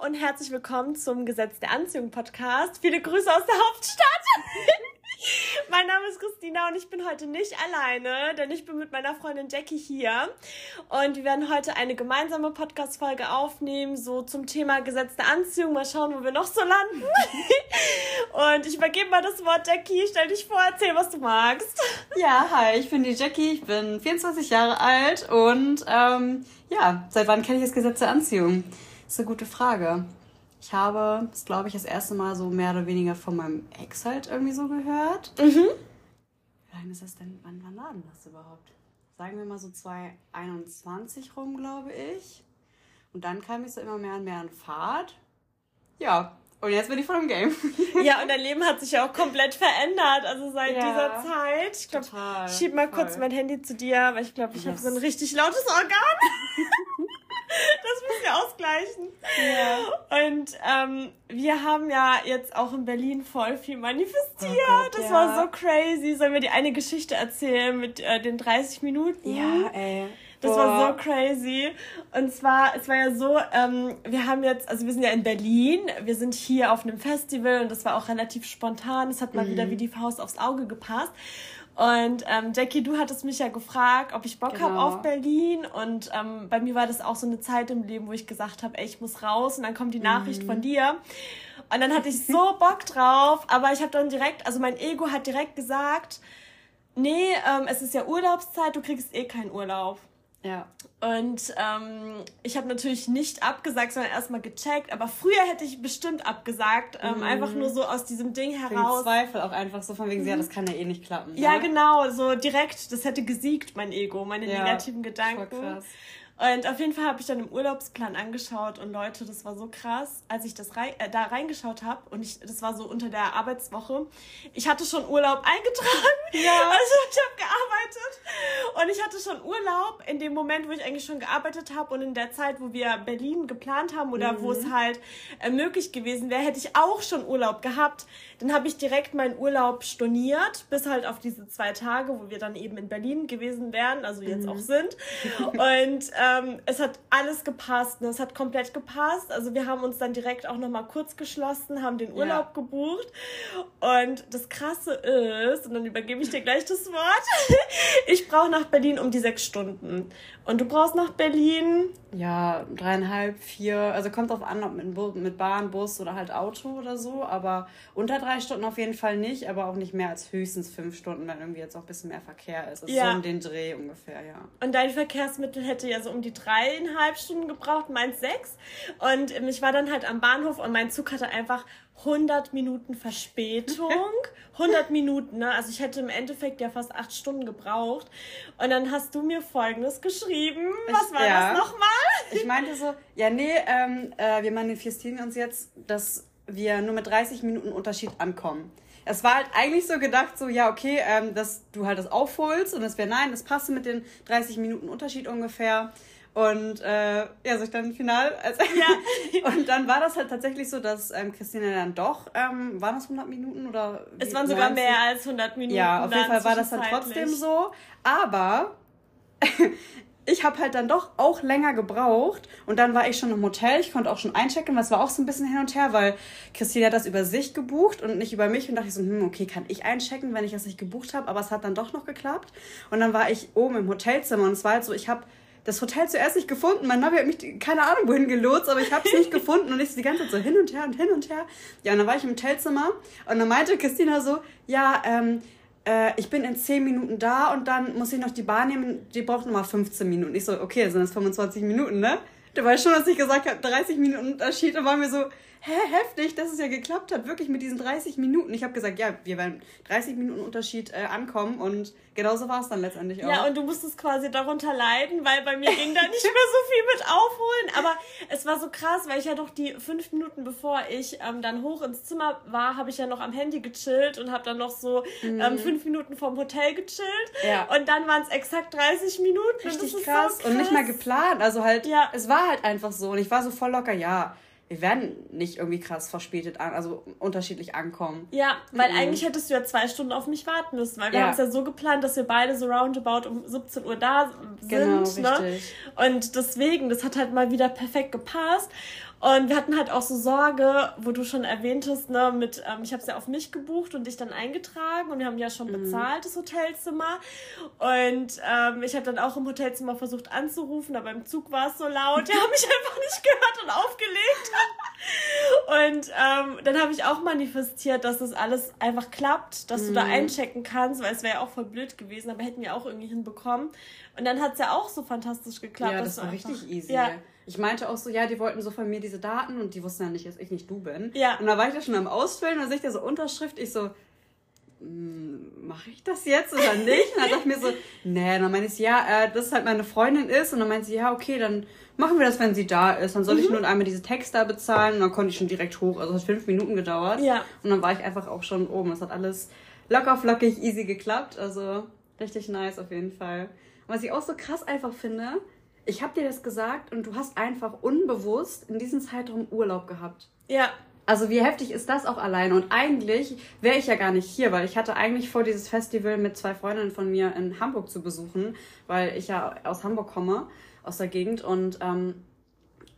und herzlich willkommen zum Gesetz der Anziehung Podcast. Viele Grüße aus der Hauptstadt. mein Name ist Christina und ich bin heute nicht alleine, denn ich bin mit meiner Freundin Jackie hier und wir werden heute eine gemeinsame Podcast-Folge aufnehmen, so zum Thema Gesetz der Anziehung. Mal schauen, wo wir noch so landen. und ich übergebe mal das Wort Jackie. Stell dich vor, erzähl, was du magst. Ja, hi, ich bin die Jackie, ich bin 24 Jahre alt und ähm, ja, seit wann kenne ich das Gesetz der Anziehung? Das ist eine gute Frage. Ich habe, das glaube ich, das erste Mal so mehr oder weniger von meinem Ex halt irgendwie so gehört. Mhm. Wie lange ist das denn? Wann, wann war denn das überhaupt? Sagen wir mal so 2021 rum, glaube ich. Und dann kam ich so immer mehr und mehr an Fahrt. Ja, und jetzt bin ich voll im Game. ja, und dein Leben hat sich ja auch komplett verändert. Also seit ja, dieser Zeit. Ich glaube, ich schieb mal voll. kurz mein Handy zu dir, weil ich glaube, ich yes. habe so ein richtig lautes Organ. das müssen wir ausgleichen. Ja. Und ähm, wir haben ja jetzt auch in Berlin voll viel manifestiert. Oh Gott, das ja. war so crazy. Sollen wir die eine Geschichte erzählen mit äh, den 30 Minuten? Ja, ey. Das Boah. war so crazy. Und zwar, es war ja so, ähm, wir haben jetzt, also wir sind ja in Berlin, wir sind hier auf einem Festival und das war auch relativ spontan. Es hat mal mhm. wieder wie die Faust aufs Auge gepasst. Und ähm, Jackie, du hattest mich ja gefragt, ob ich Bock genau. habe auf Berlin. Und ähm, bei mir war das auch so eine Zeit im Leben, wo ich gesagt habe, ey, ich muss raus. Und dann kommt die Nachricht mhm. von dir. Und dann hatte ich so Bock drauf. Aber ich habe dann direkt, also mein Ego hat direkt gesagt, nee, ähm, es ist ja Urlaubszeit, du kriegst eh keinen Urlaub. Ja. Und ähm, ich habe natürlich nicht abgesagt, sondern erstmal gecheckt. Aber früher hätte ich bestimmt abgesagt. Ähm, mhm. Einfach nur so aus diesem Ding heraus. Wegen Zweifel auch einfach so von wegen, mhm. ja, das kann ja eh nicht klappen. Ja, ne? genau. So direkt, das hätte gesiegt, mein Ego, meine ja, negativen Gedanken. Voll krass. Und auf jeden Fall habe ich dann im Urlaubsplan angeschaut und Leute, das war so krass, als ich das rein, äh, da reingeschaut habe und ich, das war so unter der Arbeitswoche. Ich hatte schon Urlaub eingetragen. Ja. Also ich habe gearbeitet und ich hatte schon Urlaub in dem Moment, wo ich eigentlich schon gearbeitet habe und in der Zeit, wo wir Berlin geplant haben oder mhm. wo es halt äh, möglich gewesen wäre, hätte ich auch schon Urlaub gehabt. Dann habe ich direkt meinen Urlaub storniert, bis halt auf diese zwei Tage, wo wir dann eben in Berlin gewesen wären, also jetzt mhm. auch sind. Und ähm, es hat alles gepasst, ne? es hat komplett gepasst. Also wir haben uns dann direkt auch nochmal kurz geschlossen, haben den Urlaub ja. gebucht. Und das Krasse ist, und dann übergebe ich dir gleich das Wort, ich brauche nach Berlin um die sechs Stunden. Und du brauchst nach Berlin? Ja, dreieinhalb, vier. Also kommt drauf an, ob mit, mit Bahn, Bus oder halt Auto oder so. Aber unter drei Stunden auf jeden Fall nicht. Aber auch nicht mehr als höchstens fünf Stunden, wenn irgendwie jetzt auch ein bisschen mehr Verkehr ist. Das ja. so um den Dreh ungefähr, ja. Und dein Verkehrsmittel hätte ja so um die dreieinhalb Stunden gebraucht, meins sechs. Und ich war dann halt am Bahnhof und mein Zug hatte einfach 100 Minuten Verspätung. 100 Minuten, ne? Also ich hätte im Endeffekt ja fast acht Stunden gebraucht. Und dann hast du mir Folgendes geschrieben. Was war ja. das nochmal? Ich meinte so, ja, nee, ähm, äh, wir manifestieren uns jetzt, dass wir nur mit 30 Minuten Unterschied ankommen. Es war halt eigentlich so gedacht, so, ja, okay, ähm, dass du halt das aufholst und es wäre nein, das passte mit den 30 Minuten Unterschied ungefähr. Und äh, ja, so ich dann final. Also, ja. und dann war das halt tatsächlich so, dass ähm, Christina dann doch, ähm, waren das 100 Minuten oder? Es waren sogar mehr als 100 Minuten. Ja, auf jeden Fall war das dann trotzdem so. Aber ich habe halt dann doch auch länger gebraucht und dann war ich schon im Hotel. Ich konnte auch schon einchecken, was war auch so ein bisschen hin und her, weil Christine hat das über sich gebucht und nicht über mich und dachte ich so, hm, okay, kann ich einchecken, wenn ich das nicht gebucht habe, aber es hat dann doch noch geklappt und dann war ich oben im Hotelzimmer und es war halt so, ich habe das Hotel zuerst nicht gefunden. Mein Navi hat mich keine Ahnung wohin gelotst, aber ich habe es nicht gefunden und ich die ganze Zeit so hin und her und hin und her. Ja, und dann war ich im Hotelzimmer und dann meinte Christina so, ja, ähm, äh, ich bin in 10 Minuten da und dann muss ich noch die Bahn nehmen, die braucht nochmal 15 Minuten. Ich so, okay, sind das 25 Minuten, ne? Du weißt schon, dass ich gesagt habe, 30 Minuten Unterschied und war mir so, hä, heftig, dass es ja geklappt hat, wirklich mit diesen 30 Minuten. Ich habe gesagt, ja, wir werden 30 Minuten Unterschied äh, ankommen und genauso war es dann letztendlich auch. Ja, und du musstest quasi darunter leiden, weil bei mir ging da nicht mehr so viel mit aufholen. Aber es war so krass, weil ich ja doch die fünf Minuten bevor ich ähm, dann hoch ins Zimmer war, habe ich ja noch am Handy gechillt und habe dann noch so mhm. ähm, fünf Minuten vom Hotel gechillt. Ja. Und dann waren es exakt 30 Minuten. Richtig und krass. So krass. Und nicht mal geplant. Also halt, ja. es war halt einfach so. Und ich war so voll locker, ja wir werden nicht irgendwie krass verspätet an, also unterschiedlich ankommen. Ja, weil mhm. eigentlich hättest du ja zwei Stunden auf mich warten müssen, weil wir ja. haben es ja so geplant, dass wir beide so roundabout um 17 Uhr da sind. Genau, ne? Und deswegen, das hat halt mal wieder perfekt gepasst. Und wir hatten halt auch so Sorge, wo du schon erwähntest, ne, mit, ähm, ich habe es ja auf mich gebucht und dich dann eingetragen und wir haben ja schon mhm. bezahlt, das Hotelzimmer. Und ähm, ich habe dann auch im Hotelzimmer versucht anzurufen, aber im Zug war es so laut, die haben mich einfach nicht gehört und aufgelegt. und ähm, dann habe ich auch manifestiert, dass das alles einfach klappt, dass mhm. du da mhm. einchecken kannst, weil es wäre ja auch voll blöd gewesen, aber hätten wir auch irgendwie hinbekommen. Und dann hat es ja auch so fantastisch geklappt. Ja, das war einfach, richtig easy. Ja, ich meinte auch so, ja, die wollten so von mir diese Daten und die wussten ja nicht, dass ich nicht du bin. Ja. Und da war ich ja schon am Ausfüllen und dann sehe ich da so Unterschrift. Ich so, hm, mache ich das jetzt oder nicht? Und dann dachte ich mir so, nee, dann meinte ich, ja, äh, das ist halt meine Freundin ist. Und dann meinte sie, ja, okay, dann machen wir das, wenn sie da ist. Dann soll mhm. ich nur einmal diese Text da bezahlen. Und dann konnte ich schon direkt hoch. Also es hat fünf Minuten gedauert. Ja. Und dann war ich einfach auch schon oben. Es hat alles locker flockig, easy geklappt. Also richtig nice auf jeden Fall. Was ich auch so krass einfach finde, ich habe dir das gesagt und du hast einfach unbewusst in diesem Zeitraum Urlaub gehabt. Ja. Also wie heftig ist das auch alleine? Und eigentlich wäre ich ja gar nicht hier, weil ich hatte eigentlich vor, dieses Festival mit zwei Freundinnen von mir in Hamburg zu besuchen, weil ich ja aus Hamburg komme, aus der Gegend. Und ähm,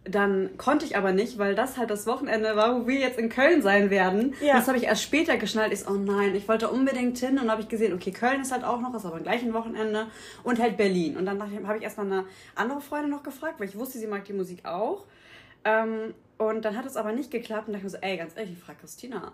dann konnte ich aber nicht, weil das halt das Wochenende war, wo wir jetzt in Köln sein werden. Ja. Das habe ich erst später geschnallt. Ich so, oh nein, ich wollte unbedingt hin und habe ich gesehen, okay, Köln ist halt auch noch, ist aber im gleichen Wochenende und halt Berlin. Und dann habe ich erstmal eine andere Freundin noch gefragt, weil ich wusste, sie mag die Musik auch. Ähm, und dann hat es aber nicht geklappt und dachte ich mir so, ey, ganz ehrlich, ich frage Christina.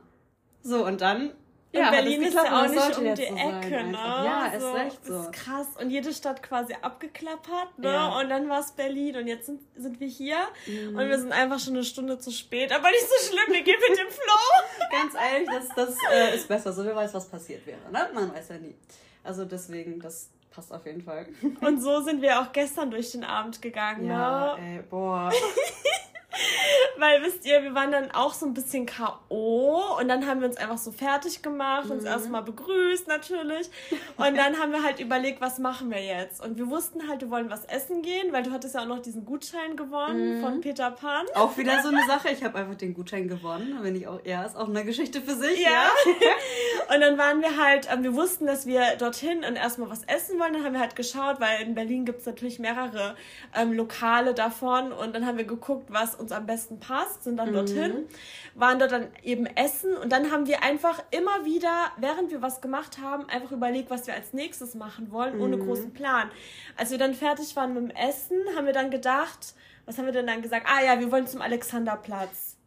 So, und dann ja, Berlin ist ja auch nicht um die Ecke, sein, ne? Ja, ist so, echt so. ist krass. Und jede Stadt quasi abgeklappert, ne? Ja. Und dann war es Berlin und jetzt sind, sind wir hier mhm. und wir sind einfach schon eine Stunde zu spät. Aber nicht so schlimm, wir gehen mit dem Flow. Ganz ehrlich, das, das äh, ist besser so. Wer weiß, was passiert wäre, ne? Man weiß ja nie. Also deswegen, das passt auf jeden Fall. Und so sind wir auch gestern durch den Abend gegangen, ja, ne? Ey, boah. Weil wisst ihr, wir waren dann auch so ein bisschen K.O. und dann haben wir uns einfach so fertig gemacht, mhm. uns erstmal begrüßt natürlich. Und dann haben wir halt überlegt, was machen wir jetzt? Und wir wussten halt, wir wollen was essen gehen, weil du hattest ja auch noch diesen Gutschein gewonnen mhm. von Peter Pan. Auch wieder so eine Sache, ich habe einfach den Gutschein gewonnen. Bin ich auch, ja, ist auch eine Geschichte für sich. Ja. ja. und dann waren wir halt, ähm, wir wussten, dass wir dorthin und erstmal was essen wollen. Dann haben wir halt geschaut, weil in Berlin gibt es natürlich mehrere ähm, Lokale davon. Und dann haben wir geguckt, was uns am besten passt, sind dann mhm. dorthin, waren dort dann eben essen und dann haben wir einfach immer wieder, während wir was gemacht haben, einfach überlegt, was wir als nächstes machen wollen, mhm. ohne großen Plan. Als wir dann fertig waren mit dem Essen, haben wir dann gedacht, was haben wir denn dann gesagt? Ah ja, wir wollen zum Alexanderplatz.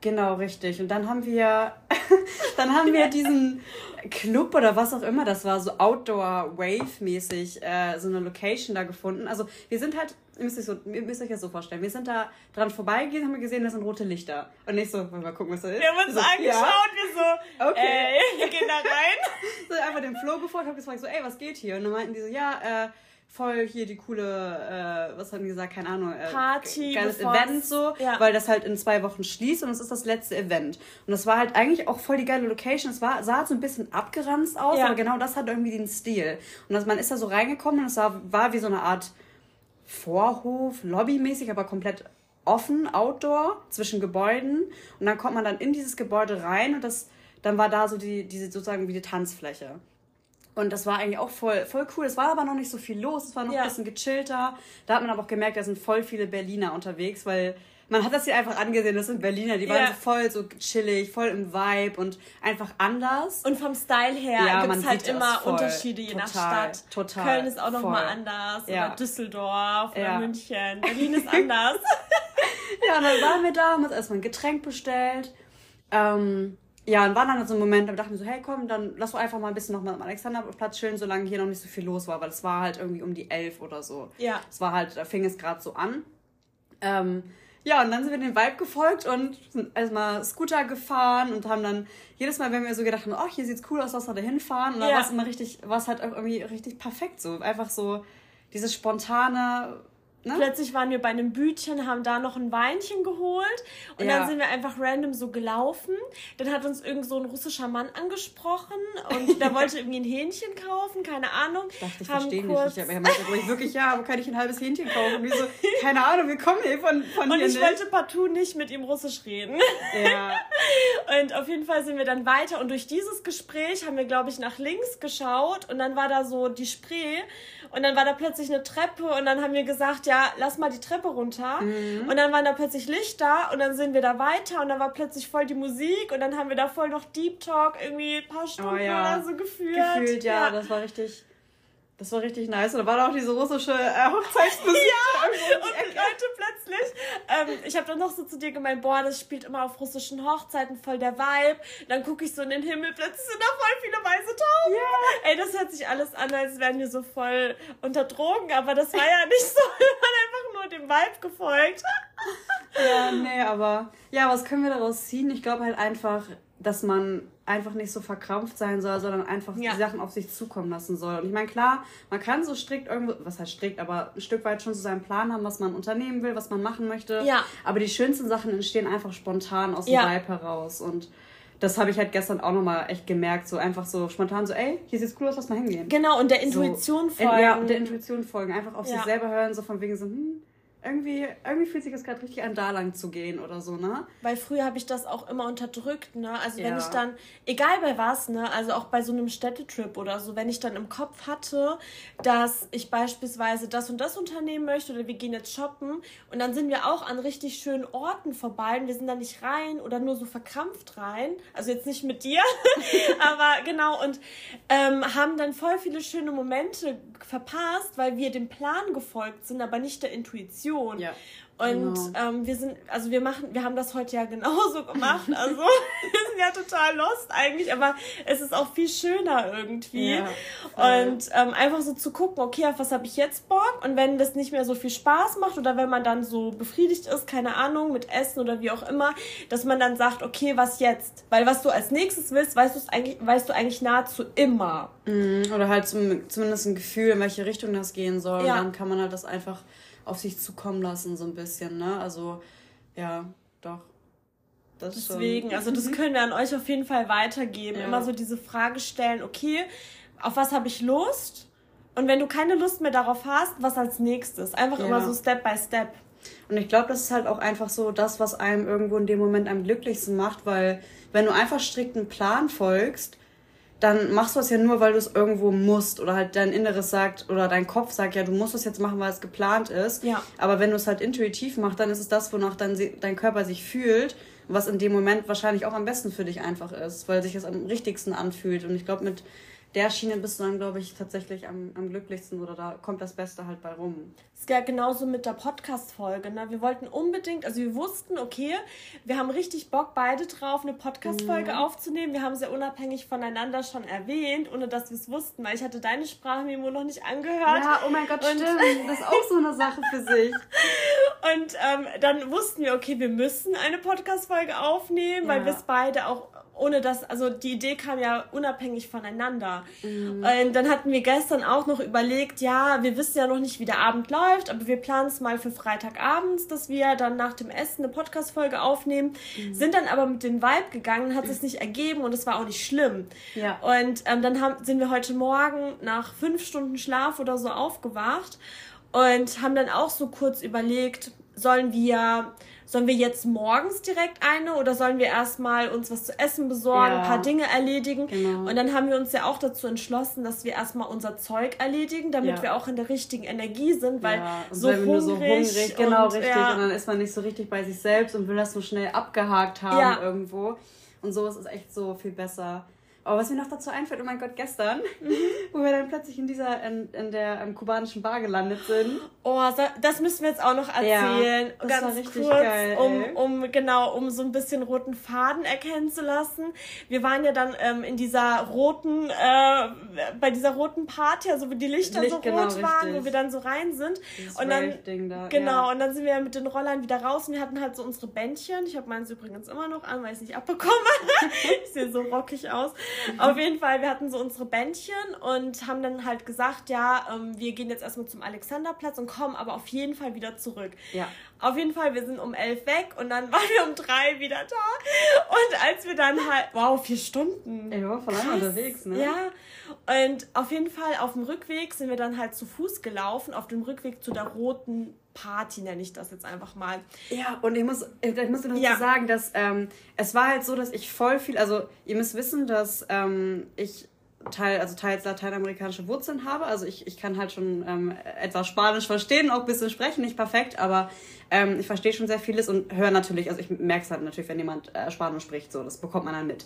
Genau, richtig. Und dann haben wir, dann haben wir diesen Club oder was auch immer das war, so Outdoor-Wave-mäßig, äh, so eine Location da gefunden. Also wir sind halt, ihr müsst, euch so, ihr müsst euch das so vorstellen, wir sind da dran vorbeigegangen, haben wir gesehen, das sind rote Lichter. Und nicht so, wollen wir mal gucken, was da ist. Wir haben uns so, angeschaut, ja. wir so, okay. ey, wir gehen da rein. so einfach dem Flow gefolgt, hab gefragt, so, ey, was geht hier? Und dann meinten die so, ja, äh, voll hier die coole, äh, was haben die gesagt, keine Ahnung, äh, Party, geiles Event so, ja. weil das halt in zwei Wochen schließt und es ist das letzte Event. Und das war halt eigentlich auch voll die geile Location. Es war, sah halt so ein bisschen abgeranzt aus, ja. aber genau das hat irgendwie den Stil. Und das, man ist da so reingekommen und es war, war wie so eine Art Vorhof, Lobbymäßig, aber komplett offen, outdoor, zwischen Gebäuden. Und dann kommt man dann in dieses Gebäude rein und das, dann war da so die, diese sozusagen wie die Tanzfläche. Und das war eigentlich auch voll, voll cool. Es war aber noch nicht so viel los. Es war noch ja. ein bisschen gechillter. Da hat man aber auch gemerkt, da sind voll viele Berliner unterwegs, weil man hat das hier einfach angesehen, das sind Berliner, die ja. waren so voll so chillig, voll im Vibe und einfach anders. Und vom Style her ja, gibt es halt immer Unterschiede je nach Stadt. Total. Köln ist auch nochmal anders ja. oder Düsseldorf oder München. Berlin ist anders. ja, und dann waren wir da, haben uns erstmal ein Getränk bestellt. Ähm, ja, und war dann so ein Moment, da dachte ich mir so, hey komm, dann lass doch einfach mal ein bisschen noch mal am Alexanderplatz chillen, solange hier noch nicht so viel los war, weil es war halt irgendwie um die elf oder so. Ja. Es war halt, da fing es gerade so an. Ähm, ja, und dann sind wir den Vibe gefolgt und sind erstmal Scooter gefahren und haben dann jedes Mal, wenn wir so gedacht haben, oh, hier sieht's cool aus, lass da hinfahren. Und dann ja. war es immer richtig, war es halt irgendwie richtig perfekt so. Einfach so dieses spontane, Ne? Plötzlich waren wir bei einem Bütchen, haben da noch ein Weinchen geholt und ja. dann sind wir einfach random so gelaufen. Dann hat uns irgend so ein russischer Mann angesprochen und der wollte irgendwie ein Hähnchen kaufen, keine Ahnung. Ich dachte, ich verstehe nicht. Ich habe mir wirklich, ja, wo kann ich ein halbes Hähnchen kaufen? Und so, keine Ahnung, wir kommen hier von, von und hier Und ich nicht. wollte partout nicht mit ihm Russisch reden. Ja. und auf jeden Fall sind wir dann weiter und durch dieses Gespräch haben wir, glaube ich, nach links geschaut und dann war da so die Spree und dann war da plötzlich eine Treppe und dann haben wir gesagt, ja, lass mal die Treppe runter. Mhm. Und dann waren da plötzlich Lichter und dann sind wir da weiter und dann war plötzlich voll die Musik und dann haben wir da voll noch Deep Talk irgendwie ein paar Stunden oh, ja. oder so geführt. Gefühlt, ja, ja, das war richtig das war richtig nice. Und da war da auch diese russische äh, Hochzeitsmusik. ja, und die Leute plötzlich. Ähm, ich habe dann noch so zu dir gemeint, boah, das spielt immer auf russischen Hochzeiten voll der Vibe. Dann gucke ich so in den Himmel, plötzlich sind da voll viele weiße Tauben. Ja. Ey, das hört sich alles an, als wären wir so voll unter Drogen, aber das war ja nicht so. Wir waren einfach nur dem Vibe gefolgt. ja, nee, aber ja, was können wir daraus ziehen? Ich glaube halt einfach, dass man einfach nicht so verkrampft sein soll, sondern einfach ja. die Sachen auf sich zukommen lassen soll. Und ich meine, klar, man kann so strikt irgendwo, was heißt strikt, aber ein Stück weit schon so seinen Plan haben, was man unternehmen will, was man machen möchte. Ja. Aber die schönsten Sachen entstehen einfach spontan aus dem ja. Vibe heraus. Und das habe ich halt gestern auch nochmal echt gemerkt, so einfach so spontan so, ey, hier sieht's cool aus, lass mal hingehen. Genau, und der Intuition so, folgen. Ja, der Intuition folgen, einfach auf sich selber hören, so von wegen so, hm, irgendwie, irgendwie fühlt sich das gerade richtig an, da lang zu gehen oder so, ne? Weil früher habe ich das auch immer unterdrückt, ne? Also wenn ja. ich dann, egal bei was, ne? Also auch bei so einem Städtetrip oder so, wenn ich dann im Kopf hatte, dass ich beispielsweise das und das unternehmen möchte oder wir gehen jetzt shoppen und dann sind wir auch an richtig schönen Orten vorbei und wir sind da nicht rein oder nur so verkrampft rein. Also jetzt nicht mit dir, aber genau und ähm, haben dann voll viele schöne Momente verpasst, weil wir dem Plan gefolgt sind, aber nicht der Intuition. Situation. Ja. Und genau. ähm, wir sind, also wir machen, wir haben das heute ja genauso gemacht. Also wir sind ja total lost eigentlich, aber es ist auch viel schöner irgendwie. Ja, und ähm, einfach so zu gucken, okay, auf was habe ich jetzt Bock? Und wenn das nicht mehr so viel Spaß macht oder wenn man dann so befriedigt ist, keine Ahnung, mit Essen oder wie auch immer, dass man dann sagt, okay, was jetzt? Weil was du als nächstes willst, weißt du eigentlich, weißt du eigentlich nahezu immer. Mhm, oder halt zum, zumindest ein Gefühl, in welche Richtung das gehen soll. Ja. Und dann kann man halt das einfach auf sich zukommen lassen, so ein bisschen, ne? Also, ja, doch. Das Deswegen, schon. also das können wir an euch auf jeden Fall weitergeben. Ja. Immer so diese Frage stellen, okay, auf was habe ich Lust? Und wenn du keine Lust mehr darauf hast, was als nächstes? Einfach ja. immer so Step by Step. Und ich glaube, das ist halt auch einfach so das, was einem irgendwo in dem Moment am glücklichsten macht, weil wenn du einfach strikt einen Plan folgst, dann machst du es ja nur, weil du es irgendwo musst oder halt dein Inneres sagt oder dein Kopf sagt, ja, du musst es jetzt machen, weil es geplant ist. Ja. Aber wenn du es halt intuitiv machst, dann ist es das, wonach dein, dein Körper sich fühlt, was in dem Moment wahrscheinlich auch am besten für dich einfach ist, weil sich es am richtigsten anfühlt. Und ich glaube, mit der Schiene bist du dann, glaube ich, tatsächlich am, am glücklichsten oder da kommt das Beste halt bei rum. Es ist ja genauso mit der Podcast-Folge. Ne? Wir wollten unbedingt, also wir wussten, okay, wir haben richtig Bock beide drauf, eine Podcast-Folge mhm. aufzunehmen. Wir haben sie unabhängig voneinander schon erwähnt, ohne dass wir es wussten, weil ich hatte deine Sprachmemo noch nicht angehört. Ja, oh mein Gott, und stimmt. Das ist auch so eine Sache für sich. Und ähm, dann wussten wir, okay, wir müssen eine Podcast-Folge aufnehmen, ja. weil wir es beide auch ohne dass, also die Idee kam ja unabhängig voneinander. Mhm. Und dann hatten wir gestern auch noch überlegt, ja, wir wissen ja noch nicht, wie der Abend läuft, aber wir planen es mal für Freitagabends, dass wir dann nach dem Essen eine Podcast-Folge aufnehmen. Mhm. Sind dann aber mit dem Vibe gegangen, hat es nicht ergeben und es war auch nicht schlimm. Ja. Und ähm, dann haben, sind wir heute Morgen nach fünf Stunden Schlaf oder so aufgewacht und haben dann auch so kurz überlegt, sollen wir sollen wir jetzt morgens direkt eine oder sollen wir erstmal uns was zu essen besorgen, ja. ein paar Dinge erledigen? Genau. Und dann haben wir uns ja auch dazu entschlossen, dass wir erstmal unser Zeug erledigen, damit ja. wir auch in der richtigen Energie sind, weil ja. so, hungrig so hungrig. Genau, und, richtig. Und dann ist man nicht so richtig bei sich selbst und will das so schnell abgehakt haben irgendwo. Und so ist es echt so viel besser. Aber was mir noch dazu einfällt, oh mein Gott, gestern, mhm. wo wir dann plötzlich in dieser, in, in der um, kubanischen Bar gelandet sind. Oh, das müssen wir jetzt auch noch erzählen. Ja, Ganz kurz, geil, um, um, genau, um so ein bisschen roten Faden erkennen zu lassen. Wir waren ja dann ähm, in dieser roten, äh, bei dieser roten Party, also wo die Lichter Licht, so genau, rot waren, richtig. wo wir dann so rein sind. Das und dann, da, genau, ja. und dann sind wir mit den Rollern wieder raus und wir hatten halt so unsere Bändchen. Ich habe meins übrigens immer noch an, weil ich es nicht abbekomme. ich sehe so rockig aus. Auf jeden Fall, wir hatten so unsere Bändchen und haben dann halt gesagt, ja, ähm, wir gehen jetzt erstmal zum Alexanderplatz und kommen aber auf jeden Fall wieder zurück. Ja. Auf jeden Fall, wir sind um elf weg und dann waren wir um drei wieder da. Und als wir dann halt, wow, vier Stunden. Ey, wir waren voll lange unterwegs, ne? Ja. Und auf jeden Fall auf dem Rückweg sind wir dann halt zu Fuß gelaufen, auf dem Rückweg zu der roten Party nenne ich das jetzt einfach mal. Ja, und ich muss, ich muss noch ja. sagen, dass ähm, es war halt so, dass ich voll viel, also ihr müsst wissen, dass ähm, ich Teil, also teils lateinamerikanische Wurzeln habe. Also ich, ich kann halt schon ähm, etwas Spanisch verstehen, auch ein bisschen sprechen, nicht perfekt, aber ähm, ich verstehe schon sehr vieles und höre natürlich, also ich merke es halt natürlich, wenn jemand äh, Spanisch spricht, so, das bekommt man dann mit.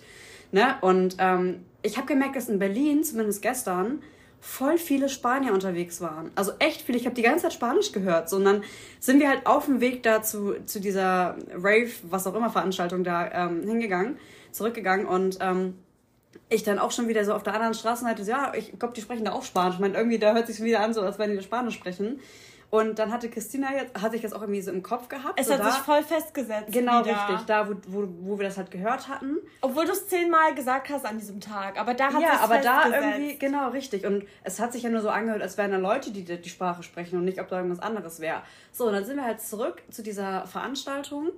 Ne? Und ähm, ich habe gemerkt, dass in Berlin, zumindest gestern, voll viele Spanier unterwegs waren. Also echt viele. Ich habe die ganze Zeit Spanisch gehört. So, und dann sind wir halt auf dem Weg da zu, zu dieser Rave, was auch immer Veranstaltung da ähm, hingegangen, zurückgegangen und ähm, ich dann auch schon wieder so auf der anderen Straßenseite, so, ja, ich glaube, die sprechen da auch Spanisch. Ich meine, irgendwie, da hört sich wieder an, so als wenn die Spanisch sprechen. Und dann hatte Christina jetzt, hat sich das auch irgendwie so im Kopf gehabt. Es so hat da, sich voll festgesetzt. Genau, wieder. richtig. Da, wo, wo, wo wir das halt gehört hatten. Obwohl du es zehnmal gesagt hast an diesem Tag. Aber da hat Ja, aber da irgendwie, genau, richtig. Und es hat sich ja nur so angehört, als wären da Leute, die die Sprache sprechen und nicht, ob da irgendwas anderes wäre. So, und dann sind wir halt zurück zu dieser Veranstaltung.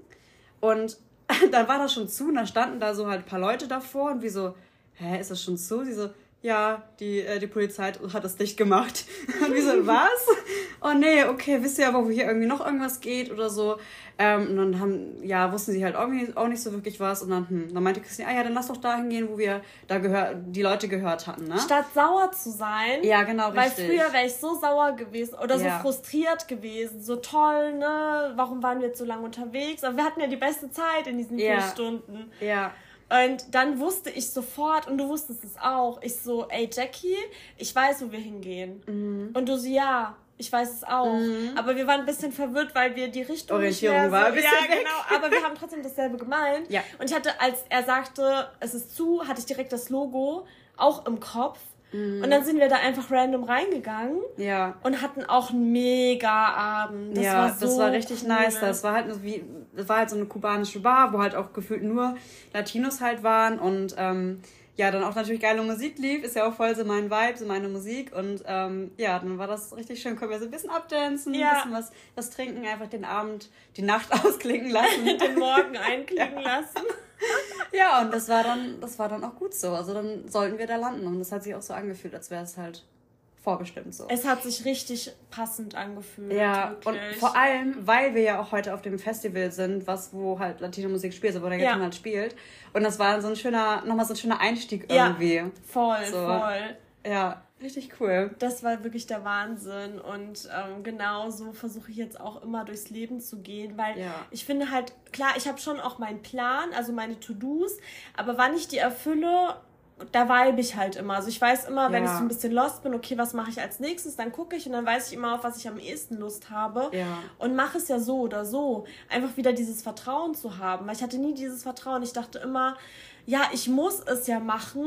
Und dann war das schon zu und dann standen da so halt ein paar Leute davor und wie so, hä, ist das schon zu? Sie so, ja, die, äh, die Polizei hat das dicht gemacht. Und wir so, was? Oh nee, okay, wisst ihr aber, wo hier irgendwie noch irgendwas geht oder so. Ähm, und dann haben, ja, wussten sie halt irgendwie auch nicht so wirklich was. Und dann, hm, dann meinte Christine, ah ja, dann lass doch dahin gehen, wo wir da gehör die Leute gehört hatten, ne? Statt sauer zu sein. Ja, genau, richtig. Weil früher wäre ich so sauer gewesen oder so ja. frustriert gewesen. So toll, ne? Warum waren wir jetzt so lange unterwegs? Aber wir hatten ja die beste Zeit in diesen ja. vier Stunden. Ja. Und dann wusste ich sofort, und du wusstest es auch, ich so, ey Jackie, ich weiß, wo wir hingehen. Mhm. Und du so, ja, ich weiß es auch. Mhm. Aber wir waren ein bisschen verwirrt, weil wir die Richtung Orientierung so, war ein bisschen Ja, weg. genau. Aber wir haben trotzdem dasselbe gemeint. Ja. Und ich hatte, als er sagte, es ist zu, hatte ich direkt das Logo auch im Kopf. Mhm. Und dann sind wir da einfach random reingegangen. Ja. Und hatten auch einen mega Abend. Das ja, war so das war richtig cool. nice. Das war halt wie, das war halt so eine kubanische Bar, wo halt auch gefühlt nur Latinos halt waren und ähm, ja, dann auch natürlich geile Musik lief, ist ja auch voll so mein Vibe, so meine Musik. Und ähm, ja, dann war das richtig schön. Können wir so ein bisschen abdancen, ja. ein bisschen was, was trinken, einfach den Abend, die Nacht ausklingen lassen. den Morgen einklingen ja. lassen. ja, und das war dann, das war dann auch gut so. Also dann sollten wir da landen. Und das hat sich auch so angefühlt, als wäre es halt vorbestimmt so. Es hat sich richtig passend angefühlt. Ja, wirklich. und vor allem, weil wir ja auch heute auf dem Festival sind, was wo halt Latino-Musik spielt, also wo der ja. halt spielt. Und das war so ein schöner, nochmal so ein schöner Einstieg irgendwie. Ja, voll, so. voll. Ja, richtig cool. Das war wirklich der Wahnsinn. Und ähm, genau so versuche ich jetzt auch immer durchs Leben zu gehen, weil ja. ich finde halt, klar, ich habe schon auch meinen Plan, also meine To-Dos, aber wann ich die erfülle, da vibe ich halt immer. Also ich weiß immer, wenn ja. ich so ein bisschen lost bin, okay, was mache ich als nächstes, dann gucke ich und dann weiß ich immer, auf was ich am ehesten Lust habe. Ja. Und mache es ja so oder so. Einfach wieder dieses Vertrauen zu haben. Weil ich hatte nie dieses Vertrauen. Ich dachte immer, ja, ich muss es ja machen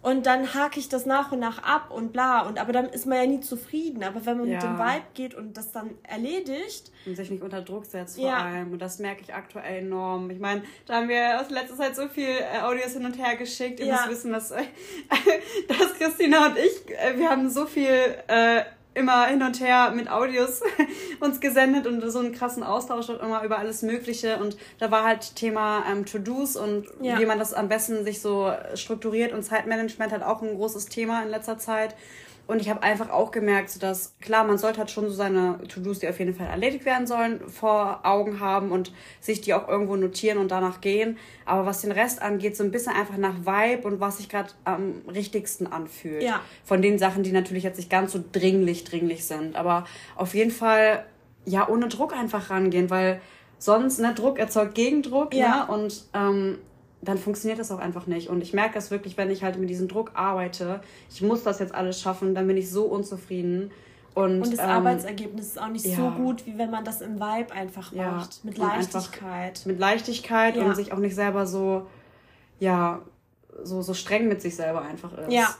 und dann hake ich das nach und nach ab und bla. Und aber dann ist man ja nie zufrieden. Aber wenn man ja. mit dem Vibe geht und das dann erledigt. Und sich nicht unter Druck setzt vor ja. allem. Und das merke ich aktuell enorm. Ich meine, da haben wir aus letzter Zeit so viel äh, Audios hin und her geschickt. Ihr ja. müsst wissen, dass, dass Christina und ich, äh, wir haben so viel. Äh, immer hin und her mit Audios uns gesendet und so einen krassen Austausch immer über alles Mögliche. Und da war halt Thema ähm, To-Dos und ja. wie man das am besten sich so strukturiert und Zeitmanagement hat auch ein großes Thema in letzter Zeit. Und ich habe einfach auch gemerkt, dass klar, man sollte halt schon so seine To-Dos, die auf jeden Fall erledigt werden sollen, vor Augen haben und sich die auch irgendwo notieren und danach gehen. Aber was den Rest angeht, so ein bisschen einfach nach Vibe und was sich gerade am richtigsten anfühlt. Ja. Von den Sachen, die natürlich jetzt nicht ganz so dringlich, dringlich sind. Aber auf jeden Fall, ja, ohne Druck einfach rangehen, weil sonst, ne, Druck erzeugt Gegendruck, ja. Ne? Und ähm, dann funktioniert das auch einfach nicht. Und ich merke das wirklich, wenn ich halt mit diesem Druck arbeite. Ich muss das jetzt alles schaffen, dann bin ich so unzufrieden. Und, und das ähm, Arbeitsergebnis ist auch nicht ja. so gut, wie wenn man das im Vibe einfach ja. macht. Mit Leichtigkeit. Mit Leichtigkeit ja. und sich auch nicht selber so, ja, so, so streng mit sich selber einfach ist. Ja.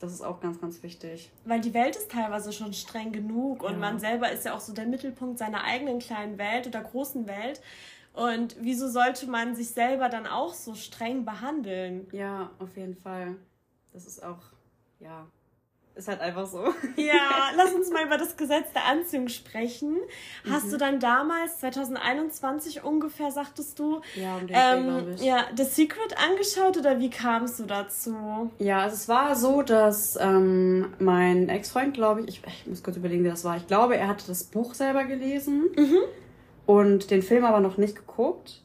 Das ist auch ganz, ganz wichtig. Weil die Welt ist teilweise schon streng genug und man selber ist ja auch so der Mittelpunkt seiner eigenen kleinen Welt oder großen Welt. Und wieso sollte man sich selber dann auch so streng behandeln? Ja, auf jeden Fall. Das ist auch, ja, ist halt einfach so. Ja, lass uns mal über das Gesetz der Anziehung sprechen. Mhm. Hast du dann damals, 2021 ungefähr, sagtest du, ja, um ähm, ich. ja, The Secret angeschaut oder wie kamst du dazu? Ja, also es war so, dass ähm, mein Ex-Freund, glaube ich, ich, ich muss kurz überlegen, wie das war. Ich glaube, er hatte das Buch selber gelesen. Mhm und den Film aber noch nicht geguckt.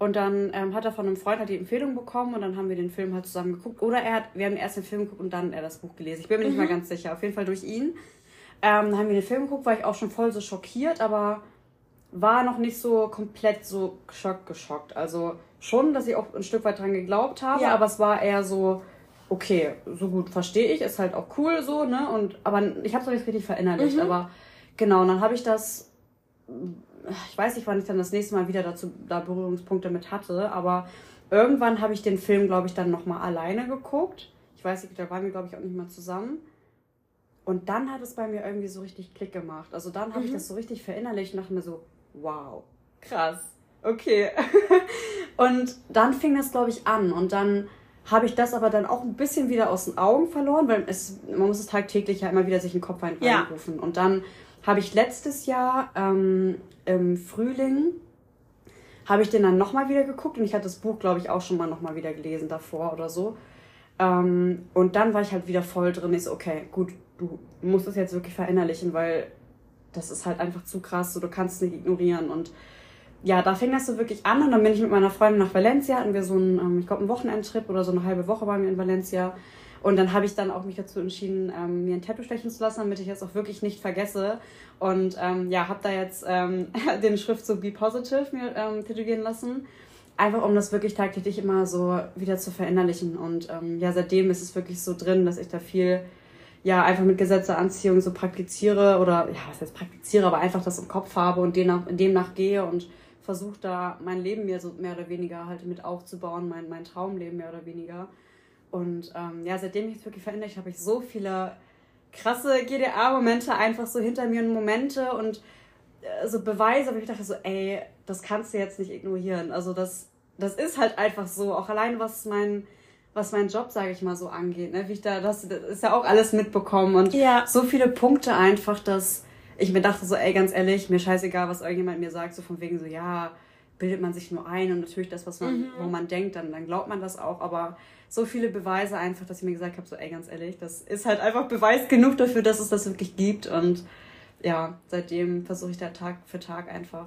Und dann ähm, hat er von einem Freund halt die Empfehlung bekommen und dann haben wir den Film halt zusammen geguckt. Oder er hat, wir haben erst den Film geguckt und dann er das Buch gelesen. Ich bin mir mhm. nicht mal ganz sicher. Auf jeden Fall durch ihn. Ähm, dann haben wir den Film geguckt, war ich auch schon voll so schockiert, aber war noch nicht so komplett so geschockt, geschockt. Also schon, dass ich auch ein Stück weit dran geglaubt habe, ja. aber es war eher so, okay, so gut verstehe ich, ist halt auch cool so, ne? Und aber ich habe es noch nicht richtig verinnerlicht, mhm. aber genau, und dann habe ich das ich weiß nicht, wann ich dann das nächste Mal wieder dazu da Berührungspunkte mit hatte, aber irgendwann habe ich den Film, glaube ich, dann nochmal alleine geguckt. Ich weiß nicht, da waren wir, glaube ich, auch nicht mal zusammen. Und dann hat es bei mir irgendwie so richtig Klick gemacht. Also dann habe mhm. ich das so richtig verinnerlicht und dachte mir so, wow, krass, okay. und dann fing das, glaube ich, an. Und dann habe ich das aber dann auch ein bisschen wieder aus den Augen verloren, weil es, man muss es tagtäglich ja immer wieder sich in den Kopf reinrufen. Ja. Und dann habe ich letztes Jahr ähm, im Frühling habe ich den dann nochmal wieder geguckt und ich hatte das Buch, glaube ich, auch schon mal nochmal wieder gelesen davor oder so. Ähm, und dann war ich halt wieder voll drin. Ich so, okay, gut, du musst es jetzt wirklich verinnerlichen, weil das ist halt einfach zu krass, so, du kannst es nicht ignorieren. Und ja, da fing das so wirklich an und dann bin ich mit meiner Freundin nach Valencia, hatten wir so einen, ähm, ich glaube, einen Wochenendtrip oder so eine halbe Woche waren wir in Valencia. Und dann habe ich dann auch mich dazu entschieden, ähm, mir ein Tattoo stechen zu lassen, damit ich es auch wirklich nicht vergesse. Und ähm, ja, habe da jetzt ähm, den Schriftzug Be Positive mir ähm, tätowieren lassen. Einfach um das wirklich tagtäglich immer so wieder zu verinnerlichen. Und ähm, ja, seitdem ist es wirklich so drin, dass ich da viel ja, einfach mit Gesetze Anziehung so praktiziere oder, ja, was heißt praktiziere, aber einfach das im Kopf habe und demnach, demnach gehe und versuche da mein Leben mir so mehr oder weniger halt mit aufzubauen, mein, mein Traumleben mehr oder weniger. Und ähm, ja, seitdem ich es wirklich verändert habe, ich so viele krasse GDA-Momente einfach so hinter mir und Momente und äh, so Beweise, aber ich dachte so, ey, das kannst du jetzt nicht ignorieren. Also das, das ist halt einfach so, auch allein was mein was meinen Job, sage ich mal so, angeht, ne? wie ich da, das, das ist ja auch alles mitbekommen und ja. so viele Punkte einfach, dass ich mir dachte so, ey, ganz ehrlich, mir scheißegal, was irgendjemand mir sagt, so von wegen so, ja, bildet man sich nur ein und natürlich das, was man, mhm. wo man denkt, dann, dann glaubt man das auch, aber so viele Beweise einfach, dass ich mir gesagt habe, so ey, ganz ehrlich, das ist halt einfach Beweis genug dafür, dass es das wirklich gibt. Und ja, seitdem versuche ich da Tag für Tag einfach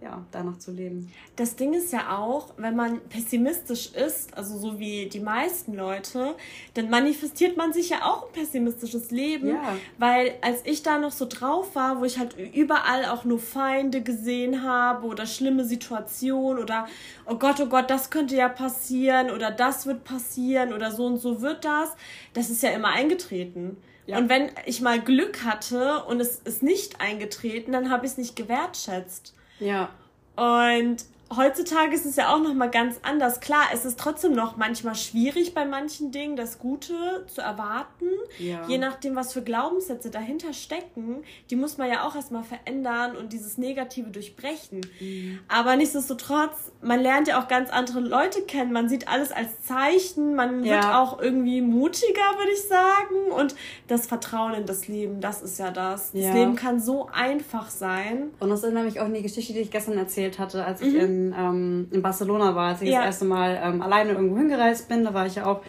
ja, danach zu leben. Das Ding ist ja auch, wenn man pessimistisch ist, also so wie die meisten Leute, dann manifestiert man sich ja auch ein pessimistisches Leben. Ja. Weil als ich da noch so drauf war, wo ich halt überall auch nur Feinde gesehen habe oder schlimme Situationen oder oh Gott, oh Gott, das könnte ja passieren oder das wird passieren oder so und so wird das, das ist ja immer eingetreten. Ja. Und wenn ich mal Glück hatte und es ist nicht eingetreten, dann habe ich es nicht gewertschätzt. Ja. Und heutzutage ist es ja auch noch mal ganz anders. Klar, es ist trotzdem noch manchmal schwierig bei manchen Dingen das Gute zu erwarten, ja. je nachdem, was für Glaubenssätze dahinter stecken. Die muss man ja auch erstmal verändern und dieses Negative durchbrechen. Mhm. Aber nichtsdestotrotz, man lernt ja auch ganz andere Leute kennen. Man sieht alles als Zeichen. Man ja. wird auch irgendwie mutiger, würde ich sagen. Und das Vertrauen in das Leben, das ist ja das. Ja. Das Leben kann so einfach sein. Und das ist nämlich auch eine Geschichte, die ich gestern erzählt hatte, als ich mhm. In ähm, in Barcelona war, als ich ja. das erste Mal ähm, alleine irgendwo hingereist bin. Da war ich ja auch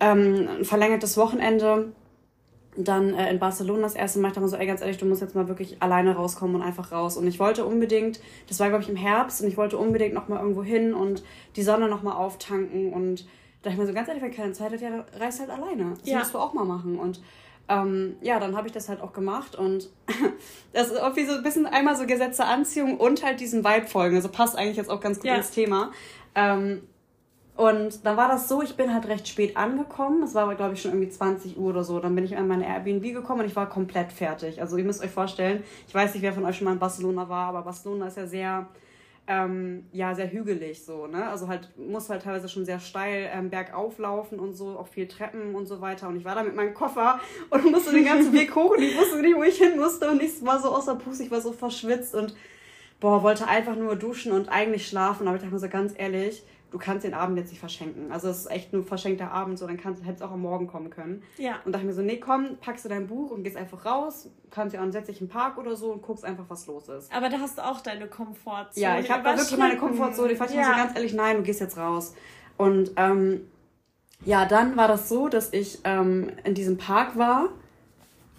ähm, ein verlängertes Wochenende. Dann äh, in Barcelona das erste Mal, ich dachte so, ey, ganz ehrlich, du musst jetzt mal wirklich alleine rauskommen und einfach raus. Und ich wollte unbedingt, das war, glaube ich, im Herbst, und ich wollte unbedingt noch mal irgendwo hin und die Sonne noch mal auftanken. Und da dachte ich mir so, ganz ehrlich, wenn keine Zeit hat, ja, reist halt alleine. Das ja. musst du auch mal machen. Und ähm, ja, dann habe ich das halt auch gemacht und das ist irgendwie so ein bisschen einmal so Gesetze Anziehung und halt diesen Vibe folgen. Also passt eigentlich jetzt auch ganz gut ja. ins Thema. Ähm, und dann war das so, ich bin halt recht spät angekommen. Es war aber, glaube ich, schon irgendwie 20 Uhr oder so. Dann bin ich an meine Airbnb gekommen und ich war komplett fertig. Also ihr müsst euch vorstellen, ich weiß nicht, wer von euch schon mal in Barcelona war, aber Barcelona ist ja sehr ähm, ja sehr hügelig so, ne? Also halt muss halt teilweise schon sehr steil ähm, bergauf laufen und so, auch viel Treppen und so weiter. Und ich war da mit meinem Koffer und musste den ganzen Weg hoch und ich wusste nicht, wo ich hin musste und ich war so außer Puste, ich war so verschwitzt und boah, wollte einfach nur duschen und eigentlich schlafen. Aber ich dachte mir so ganz ehrlich, du kannst den Abend jetzt nicht verschenken. Also es ist echt nur verschenkter Abend, so dann kannst hättest auch am Morgen kommen können. Ja. Und dachte mir so, nee, komm, packst du dein Buch und gehst einfach raus, kannst ja auch setz dich im Park oder so und guckst einfach, was los ist. Aber da hast du auch deine Komfortzone. Ja, ich habe da wirklich meine Komfortzone. Ich fand ja. so ganz ehrlich, nein, du gehst jetzt raus. Und ähm, ja, dann war das so, dass ich ähm, in diesem Park war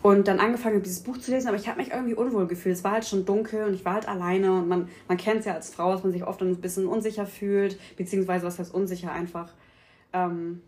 und dann angefangen dieses Buch zu lesen, aber ich habe mich irgendwie unwohl gefühlt. Es war halt schon dunkel und ich war halt alleine und man, man kennt es ja als Frau, dass man sich oft ein bisschen unsicher fühlt, beziehungsweise was heißt unsicher einfach. Ähm,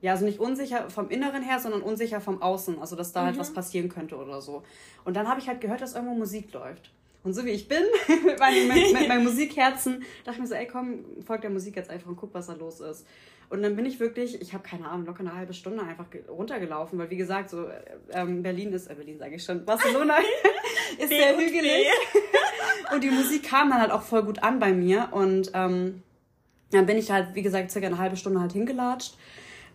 ja, also nicht unsicher vom Inneren her, sondern unsicher vom Außen, also dass da halt mhm. halt was passieren könnte oder so. Und dann habe ich halt gehört, dass irgendwo Musik läuft. Und so wie ich bin, mit, meinem, mit meinem Musikherzen, dachte ich mir so, ey komm, folg der Musik jetzt einfach und guck, was da los ist. Und dann bin ich wirklich, ich habe keine Ahnung, locker eine halbe Stunde einfach runtergelaufen, weil wie gesagt, so ähm, Berlin ist, äh, Berlin sage ich schon, Barcelona ist sehr hügelig. und die Musik kam dann halt auch voll gut an bei mir. Und ähm, dann bin ich halt, wie gesagt, circa eine halbe Stunde halt hingelatscht.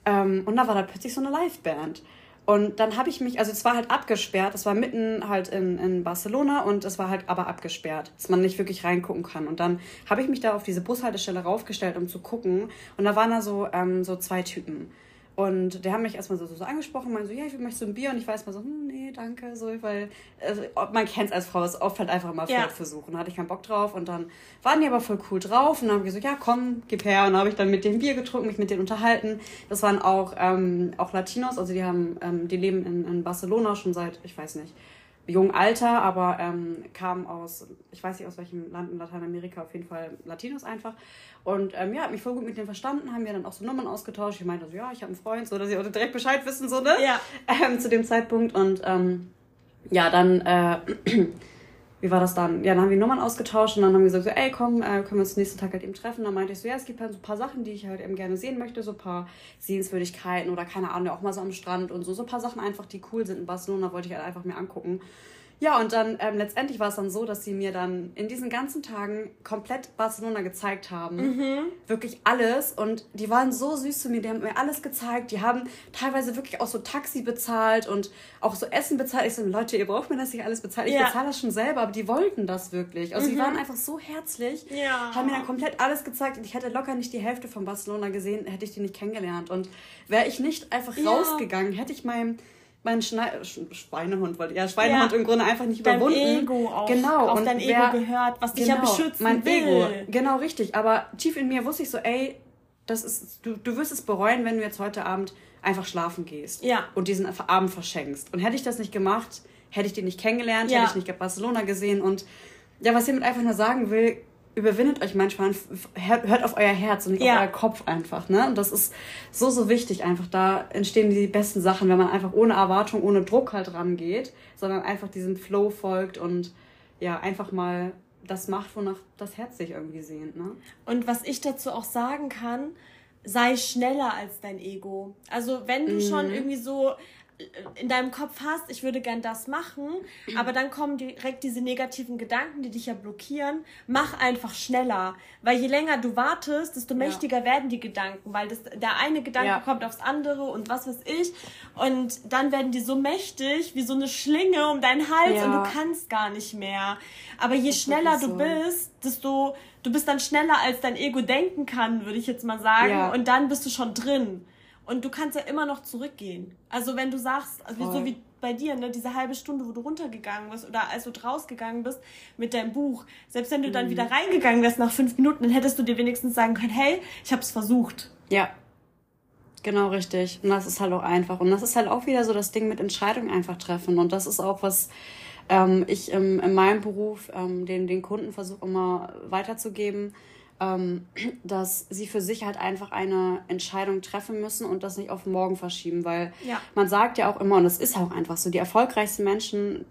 Ähm, und da war da plötzlich so eine Liveband. Und dann habe ich mich, also es war halt abgesperrt, es war mitten halt in, in Barcelona und es war halt aber abgesperrt, dass man nicht wirklich reingucken kann. Und dann habe ich mich da auf diese Bushaltestelle raufgestellt, um zu gucken. Und da waren da so, ähm, so zwei Typen. Und der hat mich erstmal so, so, so angesprochen, meinte so, ja, ich möchte so ein Bier. Und ich war erstmal so, hm, nee, danke, so, weil also, man kennt es als Frau, es oft halt einfach mal ja. versuchen. Da hatte ich keinen Bock drauf. Und dann waren die aber voll cool drauf. Und dann haben wir so, ja, komm, gib her. Und dann habe ich dann mit dem Bier getrunken, mich mit denen unterhalten. Das waren auch, ähm, auch Latinos, also die haben, ähm, die leben in, in Barcelona schon seit, ich weiß nicht, jungen Alter, aber ähm, kam aus, ich weiß nicht aus welchem Land in Lateinamerika, auf jeden Fall Latinos einfach. Und ähm, ja, hat mich voll gut mit denen verstanden, haben wir dann auch so Nummern ausgetauscht. Ich meinte so, ja, ich habe einen Freund, so dass sie auch direkt Bescheid wissen, so, ne? Ja. Ähm, zu dem Zeitpunkt. Und ähm, ja, dann, äh, wie war das dann? Ja, dann haben wir Nummern ausgetauscht und dann haben wir gesagt, so, ey, komm, äh, können wir uns nächsten Tag halt eben treffen. Dann meinte ich so, ja, es gibt halt so ein paar Sachen, die ich halt eben gerne sehen möchte, so ein paar Sehenswürdigkeiten oder keine Ahnung, auch mal so am Strand und so, so ein paar Sachen einfach, die cool sind in Barcelona, wollte ich halt einfach mir angucken. Ja, und dann ähm, letztendlich war es dann so, dass sie mir dann in diesen ganzen Tagen komplett Barcelona gezeigt haben. Mhm. Wirklich alles. Und die waren so süß zu mir, die haben mir alles gezeigt. Die haben teilweise wirklich auch so Taxi bezahlt und auch so Essen bezahlt. Ich so, Leute, ihr braucht mir das nicht alles bezahlt. Ich ja. bezahle das schon selber, aber die wollten das wirklich. Also mhm. die waren einfach so herzlich, ja. haben mir dann komplett alles gezeigt. Und ich hätte locker nicht die Hälfte von Barcelona gesehen, hätte ich die nicht kennengelernt. Und wäre ich nicht einfach ja. rausgegangen, hätte ich meinem mein Schne Schweinehund wollte ja Schweinehund ja. im Grunde einfach nicht dein überwunden. Ego auch genau auf und dein Ego gehört, was dich genau, ja beschützen mein will. Ego, genau richtig. Aber tief in mir wusste ich so, ey, das ist du, du wirst es bereuen, wenn du jetzt heute Abend einfach schlafen gehst ja. und diesen Abend verschenkst. Und hätte ich das nicht gemacht, hätte ich den nicht kennengelernt, ja. hätte ich nicht Barcelona gesehen und ja, was ich damit einfach nur sagen will, überwindet euch manchmal, hört auf euer Herz und nicht ja. auf euer Kopf einfach. Ne? Und das ist so, so wichtig einfach. Da entstehen die besten Sachen, wenn man einfach ohne Erwartung, ohne Druck halt rangeht, sondern einfach diesem Flow folgt und ja, einfach mal das macht, wonach das Herz sich irgendwie sehnt. Ne? Und was ich dazu auch sagen kann, sei schneller als dein Ego. Also wenn du mhm. schon irgendwie so in deinem Kopf hast, ich würde gern das machen, aber dann kommen direkt diese negativen Gedanken, die dich ja blockieren. Mach einfach schneller, weil je länger du wartest, desto mächtiger ja. werden die Gedanken, weil das, der eine Gedanke ja. kommt aufs andere und was weiß ich und dann werden die so mächtig wie so eine Schlinge um deinen Hals ja. und du kannst gar nicht mehr. Aber je schneller du so. bist, desto du bist dann schneller als dein Ego denken kann, würde ich jetzt mal sagen und dann bist du schon drin. Und du kannst ja immer noch zurückgehen. Also wenn du sagst, also so wie bei dir, ne, diese halbe Stunde, wo du runtergegangen bist oder als du rausgegangen bist mit deinem Buch, selbst wenn du dann mhm. wieder reingegangen wärst nach fünf Minuten, dann hättest du dir wenigstens sagen können, hey, ich habe es versucht. Ja, genau richtig. Und das ist halt auch einfach. Und das ist halt auch wieder so das Ding mit Entscheidungen einfach treffen. Und das ist auch was ähm, ich ähm, in meinem Beruf ähm, den, den Kunden versuche immer weiterzugeben dass sie für sich halt einfach eine Entscheidung treffen müssen und das nicht auf morgen verschieben, weil ja. man sagt ja auch immer, und das ist auch einfach so, die erfolgreichsten Menschen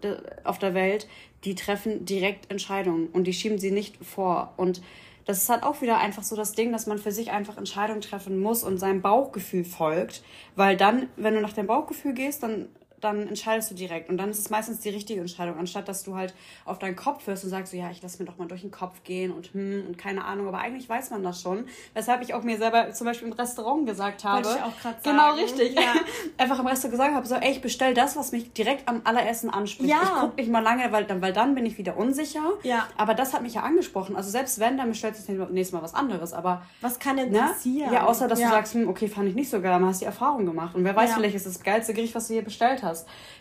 auf der Welt, die treffen direkt Entscheidungen und die schieben sie nicht vor. Und das ist halt auch wieder einfach so das Ding, dass man für sich einfach Entscheidungen treffen muss und seinem Bauchgefühl folgt, weil dann, wenn du nach dem Bauchgefühl gehst, dann dann entscheidest du direkt. Und dann ist es meistens die richtige Entscheidung, anstatt dass du halt auf deinen Kopf hörst und sagst, so, ja, ich lasse mir doch mal durch den Kopf gehen und hm und keine Ahnung. Aber eigentlich weiß man das schon. Weshalb ich auch mir selber zum Beispiel im Restaurant gesagt habe. Wollte ich auch gerade genau, sagen. Genau, richtig. Ja. Einfach im Restaurant gesagt habe, so, ey, ich bestell das, was mich direkt am allerersten anspricht. Ja. Ich gucke nicht mal lange, weil dann, weil dann bin ich wieder unsicher. Ja. Aber das hat mich ja angesprochen. Also selbst wenn, dann bestellst du das nächste Mal was anderes. Aber was kann denn ne? passieren? Ja, außer dass ja. du sagst, hm, okay, fand ich nicht so geil, dann hast du die Erfahrung gemacht. Und wer weiß, ja. vielleicht ist das geilste Gericht, was du hier bestellt hast.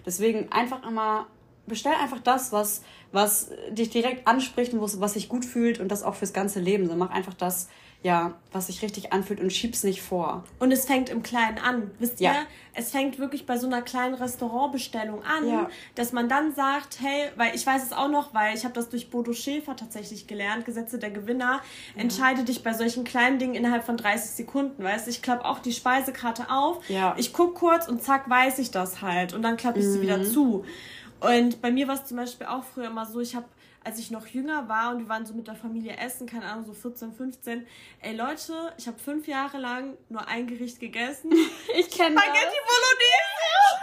Deswegen einfach immer bestell einfach das, was, was dich direkt anspricht und was sich gut fühlt und das auch fürs ganze Leben. So mach einfach das, ja, was sich richtig anfühlt und schieb's nicht vor. Und es fängt im Kleinen an. Wisst ja. ihr? Es fängt wirklich bei so einer kleinen Restaurantbestellung an, ja. dass man dann sagt, hey, weil ich weiß es auch noch, weil ich habe das durch Bodo Schäfer tatsächlich gelernt, Gesetze der Gewinner, ja. entscheide dich bei solchen kleinen Dingen innerhalb von 30 Sekunden, weißt du? Ich klappe auch die Speisekarte auf, ja. ich guck kurz und zack, weiß ich das halt und dann klappe ich mhm. sie wieder zu. Und bei mir war es zum Beispiel auch früher immer so, ich habe als ich noch jünger war und wir waren so mit der Familie essen, keine Ahnung, so 14, 15. Ey Leute, ich habe fünf Jahre lang nur ein Gericht gegessen. Ich kenne Spaghetti Bolognese.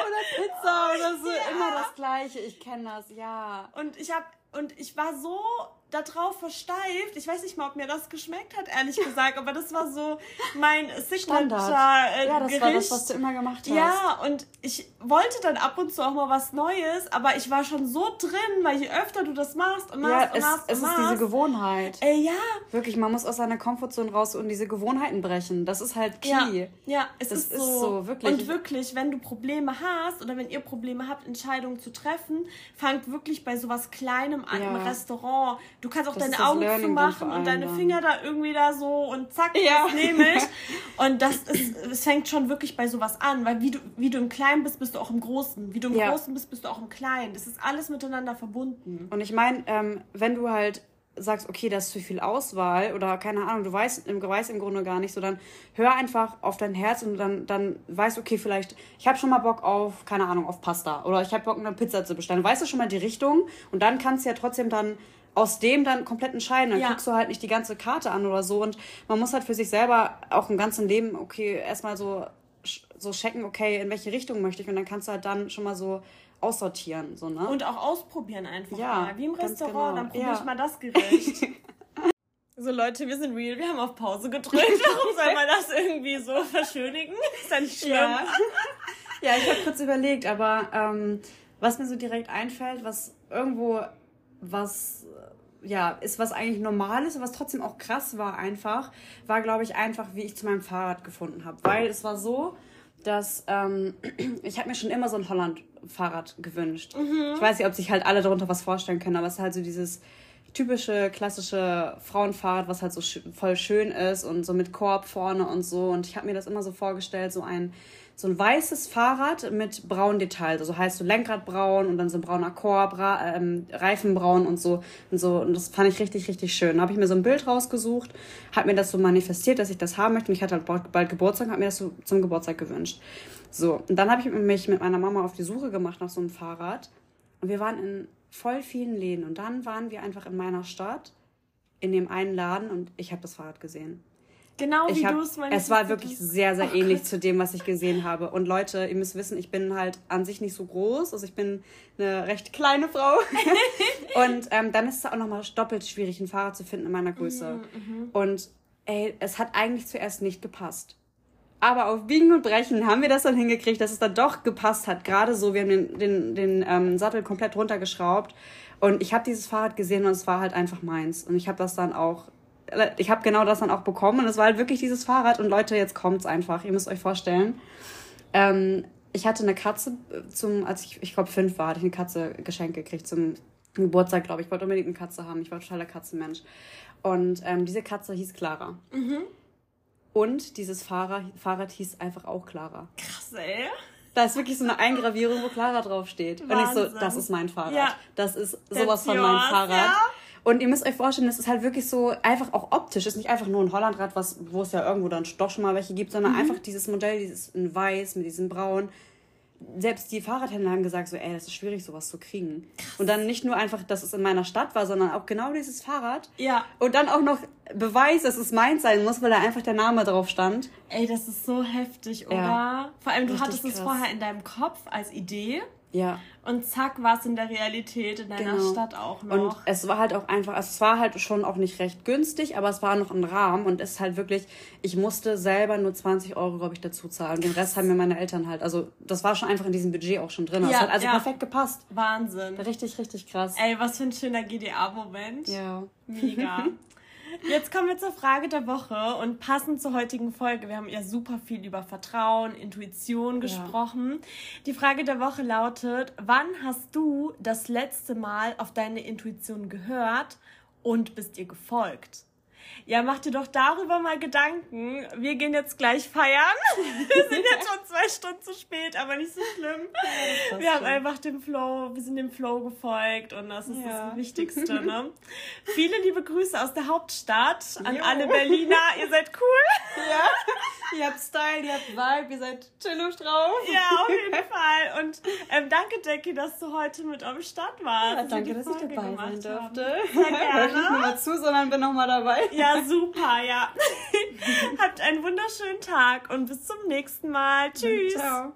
oder Pizza oder so, ja. immer das Gleiche. Ich kenne das, ja. Und ich habe und ich war so darauf versteift. Ich weiß nicht mal, ob mir das geschmeckt hat, ehrlich gesagt, aber das war so mein Signature äh, Ja, das Gericht. war das, was du immer gemacht hast. Ja, und ich wollte dann ab und zu auch mal was Neues, aber ich war schon so drin, weil je öfter du das machst und machst ja, und es, machst es und machst. Ist diese Gewohnheit. Ey, ja. Wirklich, man muss aus seiner Komfortzone raus und diese Gewohnheiten brechen. Das ist halt key. Ja, ja es das ist, ist so. so. wirklich. Und wirklich, wenn du Probleme hast oder wenn ihr Probleme habt, Entscheidungen zu treffen, fangt wirklich bei sowas Kleinem an, ja. im Restaurant Du kannst auch das deine Augen zumachen und deine Finger da irgendwie da so und zack, ja. das nehme ich. Und das ist, es fängt schon wirklich bei sowas an, weil wie du, wie du im Kleinen bist, bist du auch im Großen. Wie du im ja. Großen bist, bist du auch im Kleinen. Das ist alles miteinander verbunden. Und ich meine, ähm, wenn du halt sagst, okay, das ist zu viel Auswahl oder keine Ahnung, du weißt, du weißt im Grunde gar nicht so, dann hör einfach auf dein Herz und dann, dann weißt okay, vielleicht, ich habe schon mal Bock auf, keine Ahnung, auf Pasta oder ich habe Bock, eine Pizza zu bestellen. Weißt du schon mal die Richtung und dann kannst du ja trotzdem dann aus dem dann komplett entscheiden. Dann ja. guckst du halt nicht die ganze Karte an oder so. Und man muss halt für sich selber auch im ganzen Leben, okay, erstmal so, so checken, okay, in welche Richtung möchte ich. Und dann kannst du halt dann schon mal so aussortieren. So, ne? Und auch ausprobieren einfach ja, mal. Wie im Restaurant, genau. dann probiere ja. ich mal das Gericht. So Leute, wir sind real, wir haben auf Pause gedrückt. Warum soll man das irgendwie so verschönigen? Ist ja nicht schlimm. Ja, ja ich habe kurz überlegt, aber ähm, was mir so direkt einfällt, was irgendwo was ja, ist was eigentlich Normales, was trotzdem auch krass war einfach, war, glaube ich, einfach, wie ich zu meinem Fahrrad gefunden habe. Weil es war so, dass ähm, ich habe mir schon immer so ein Holland-Fahrrad gewünscht. Mhm. Ich weiß nicht, ob sich halt alle darunter was vorstellen können, aber es ist halt so dieses typische, klassische Frauenfahrrad, was halt so sch voll schön ist und so mit Korb vorne und so. Und ich habe mir das immer so vorgestellt, so ein so ein weißes Fahrrad mit braunen Details. Also heißt so Lenkrad braun und dann so ein brauner Korb, ähm, Reifen braun und so. Und so. Und das fand ich richtig, richtig schön. Da habe ich mir so ein Bild rausgesucht, habe mir das so manifestiert, dass ich das haben möchte. Und ich hatte halt bald Geburtstag, habe mir das so zum Geburtstag gewünscht. So, und dann habe ich mich mit meiner Mama auf die Suche gemacht nach so einem Fahrrad. Und wir waren in voll vielen Läden. Und dann waren wir einfach in meiner Stadt, in dem einen Laden und ich habe das Fahrrad gesehen. Genau wie du es meinst. Es war wirklich sehr, sehr oh ähnlich Gott. zu dem, was ich gesehen habe. Und Leute, ihr müsst wissen, ich bin halt an sich nicht so groß. Also ich bin eine recht kleine Frau. und ähm, dann ist es auch nochmal doppelt schwierig, ein Fahrrad zu finden in meiner Größe. Mhm, mhm, und ey, es hat eigentlich zuerst nicht gepasst. Aber auf Biegen und Brechen haben wir das dann hingekriegt, dass es dann doch gepasst hat. Gerade so, wir haben den, den, den ähm, Sattel komplett runtergeschraubt. Und ich habe dieses Fahrrad gesehen und es war halt einfach meins. Und ich habe das dann auch ich habe genau das dann auch bekommen und es war halt wirklich dieses Fahrrad und Leute, jetzt kommt's einfach. Ihr müsst euch vorstellen. Ähm, ich hatte eine Katze zum, als ich, ich glaube, fünf war, hatte ich eine Katze geschenkt gekriegt zum Geburtstag, glaube ich. Ich wollte unbedingt eine Katze haben. Ich war totaler Katzenmensch. Und ähm, diese Katze hieß Clara. Mhm. Und dieses Fahrrad, Fahrrad hieß einfach auch Clara. Krass, ey. Da ist wirklich so eine Eingravierung, wo Clara draufsteht. Und ich so, das ist mein Fahrrad. Ja. Das ist sowas von meinem Fahrrad. Ja. Und ihr müsst euch vorstellen, das ist halt wirklich so einfach auch optisch. Ist nicht einfach nur ein Hollandrad, was, wo es ja irgendwo dann doch schon mal welche gibt, sondern mhm. einfach dieses Modell, dieses in weiß mit diesem braun. Selbst die Fahrradhändler haben gesagt, so, ey, das ist schwierig, sowas zu kriegen. Krass. Und dann nicht nur einfach, dass es in meiner Stadt war, sondern auch genau dieses Fahrrad. Ja. Und dann auch noch Beweis, dass es meins sein muss, weil da einfach der Name drauf stand. Ey, das ist so heftig, oder? Ja. Vor allem, du Richtig hattest krass. es vorher in deinem Kopf als Idee. Ja. Und zack, war es in der Realität in deiner genau. Stadt auch noch. Und es war halt auch einfach, also es war halt schon auch nicht recht günstig, aber es war noch ein Rahmen und es ist halt wirklich, ich musste selber nur 20 Euro, glaube ich, dazu zahlen. Den Rest haben mir meine Eltern halt, also das war schon einfach in diesem Budget auch schon drin. Ja, das hat also ja. perfekt gepasst. Wahnsinn. Richtig, richtig krass. Ey, was für ein schöner GDA-Moment. Ja. Mega. Jetzt kommen wir zur Frage der Woche und passend zur heutigen Folge. Wir haben ja super viel über Vertrauen, Intuition gesprochen. Ja. Die Frage der Woche lautet, wann hast du das letzte Mal auf deine Intuition gehört und bist ihr gefolgt? Ja, mach dir doch darüber mal Gedanken. Wir gehen jetzt gleich feiern. Wir sind jetzt schon zwei Stunden zu spät, aber nicht so schlimm. Ja, wir haben einfach dem Flow, wir sind dem Flow gefolgt und das ist ja. das Wichtigste. Ne? Viele liebe Grüße aus der Hauptstadt an jo. alle Berliner. Ihr seid cool. Ja. Ihr habt Style, ihr habt Vibe, ihr seid chillisch drauf. Ja, auf jeden Fall. Und ähm, danke, Decky, dass du heute mit am Start warst. Ja, danke, dass ich dabei sein durfte. Sehr gerne. Hör nicht nur mal zu, sondern bin nochmal dabei. Ja, super, ja. Habt einen wunderschönen Tag und bis zum nächsten Mal. Tschüss. Ciao.